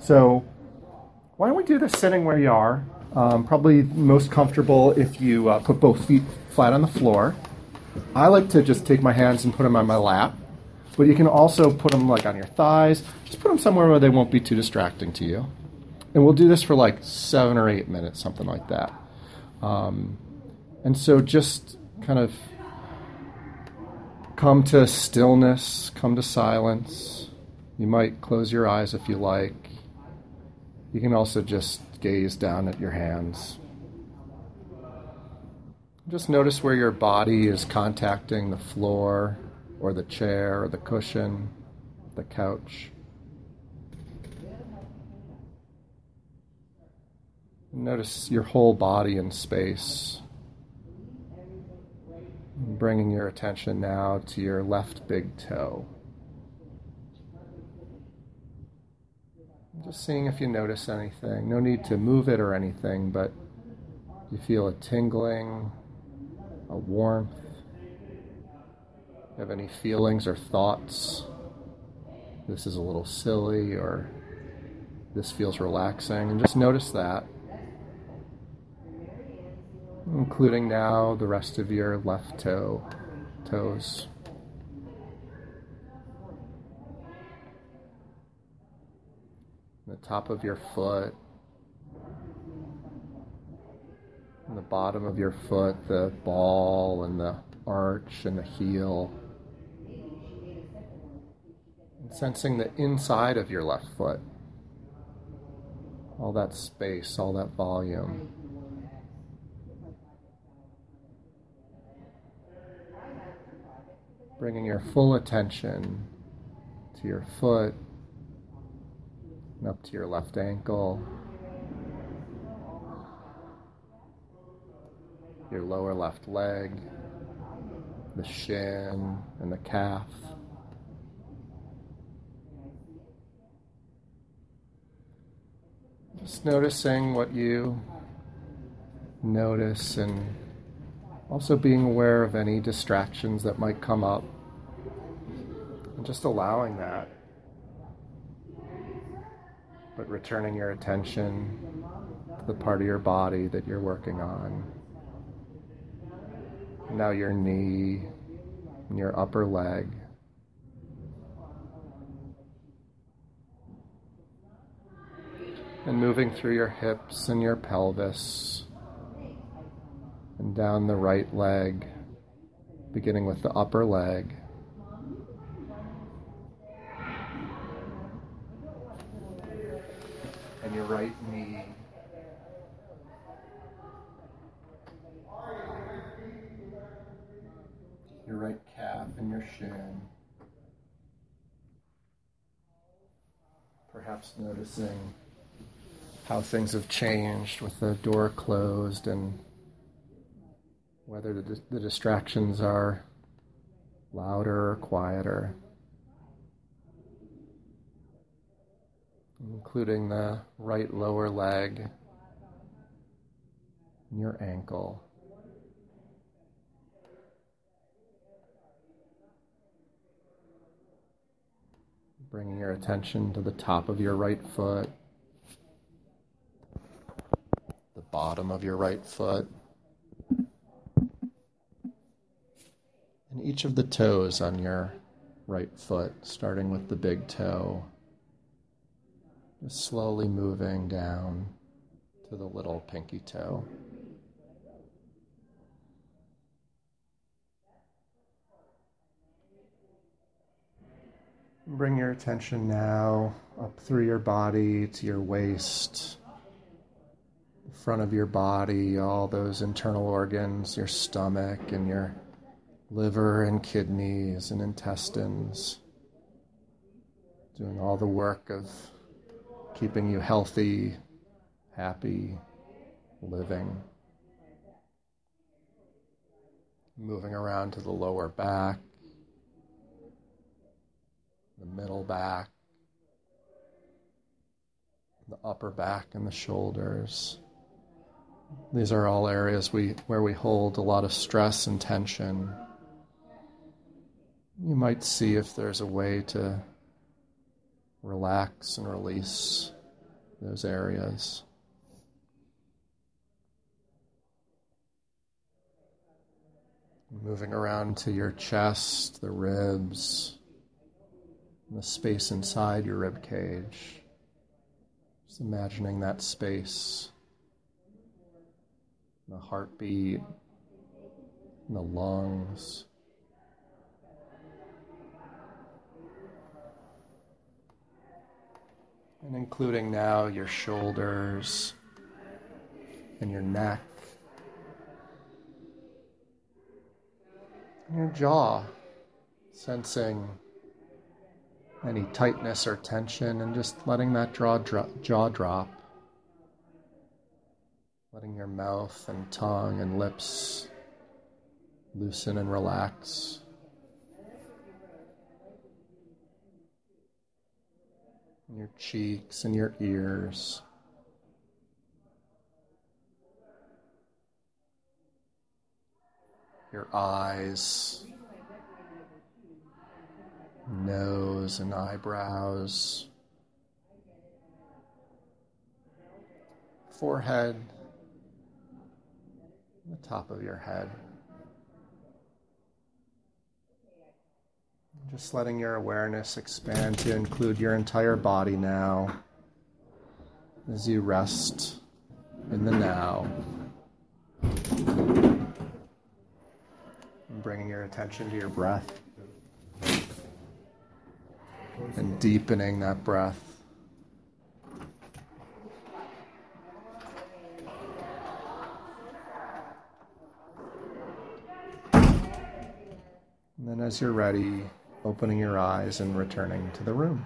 So, why don't we do this sitting where you are? Um, probably most comfortable if you uh, put both feet flat on the floor. I like to just take my hands and put them on my lap, but you can also put them like on your thighs. Just put them somewhere where they won't be too distracting to you. And we'll do this for like seven or eight minutes, something like that. Um, and so just kind of come to stillness, come to silence. You might close your eyes if you like. You can also just gaze down at your hands. Just notice where your body is contacting the floor or the chair or the cushion, the couch. Notice your whole body in space. Bringing your attention now to your left big toe. Just seeing if you notice anything. No need to move it or anything, but you feel a tingling, a warmth. Have any feelings or thoughts? This is a little silly, or this feels relaxing, and just notice that. Including now the rest of your left toe, toes. The top of your foot, and the bottom of your foot, the ball and the arch and the heel. And sensing the inside of your left foot, all that space, all that volume. Bringing your full attention to your foot up to your left ankle, your lower left leg, the shin, and the calf. Just noticing what you notice and also being aware of any distractions that might come up. And just allowing that but returning your attention to the part of your body that you're working on. Now your knee and your upper leg. And moving through your hips and your pelvis and down the right leg, beginning with the upper leg. Right knee. Your right calf and your shin. Perhaps noticing how things have changed with the door closed and whether the, the distractions are louder or quieter. Including the right lower leg and your ankle. Bringing your attention to the top of your right foot, the bottom of your right foot, and each of the toes on your right foot, starting with the big toe. Just slowly moving down to the little pinky toe. Bring your attention now up through your body to your waist, the front of your body, all those internal organs, your stomach and your liver and kidneys and intestines, doing all the work of keeping you healthy, happy, living. Moving around to the lower back, the middle back, the upper back, and the shoulders. These are all areas we, where we hold a lot of stress and tension. You might see if there's a way to relax and release those areas. Moving around to your chest, the ribs, the space inside your rib cage. Just imagining that space, the heartbeat, the lungs. And including now your shoulders and your neck your jaw, sensing any tightness or tension and just letting that jaw, jaw drop. Letting your mouth and tongue and lips loosen and relax. Your cheeks and your ears. Your eyes nose and eyebrows, forehead, the top of your head. Just letting your awareness expand to include your entire body now as you rest in the now. And bringing your attention to your breath and deepening that breath. And then, as you're ready, opening your eyes and returning to the room.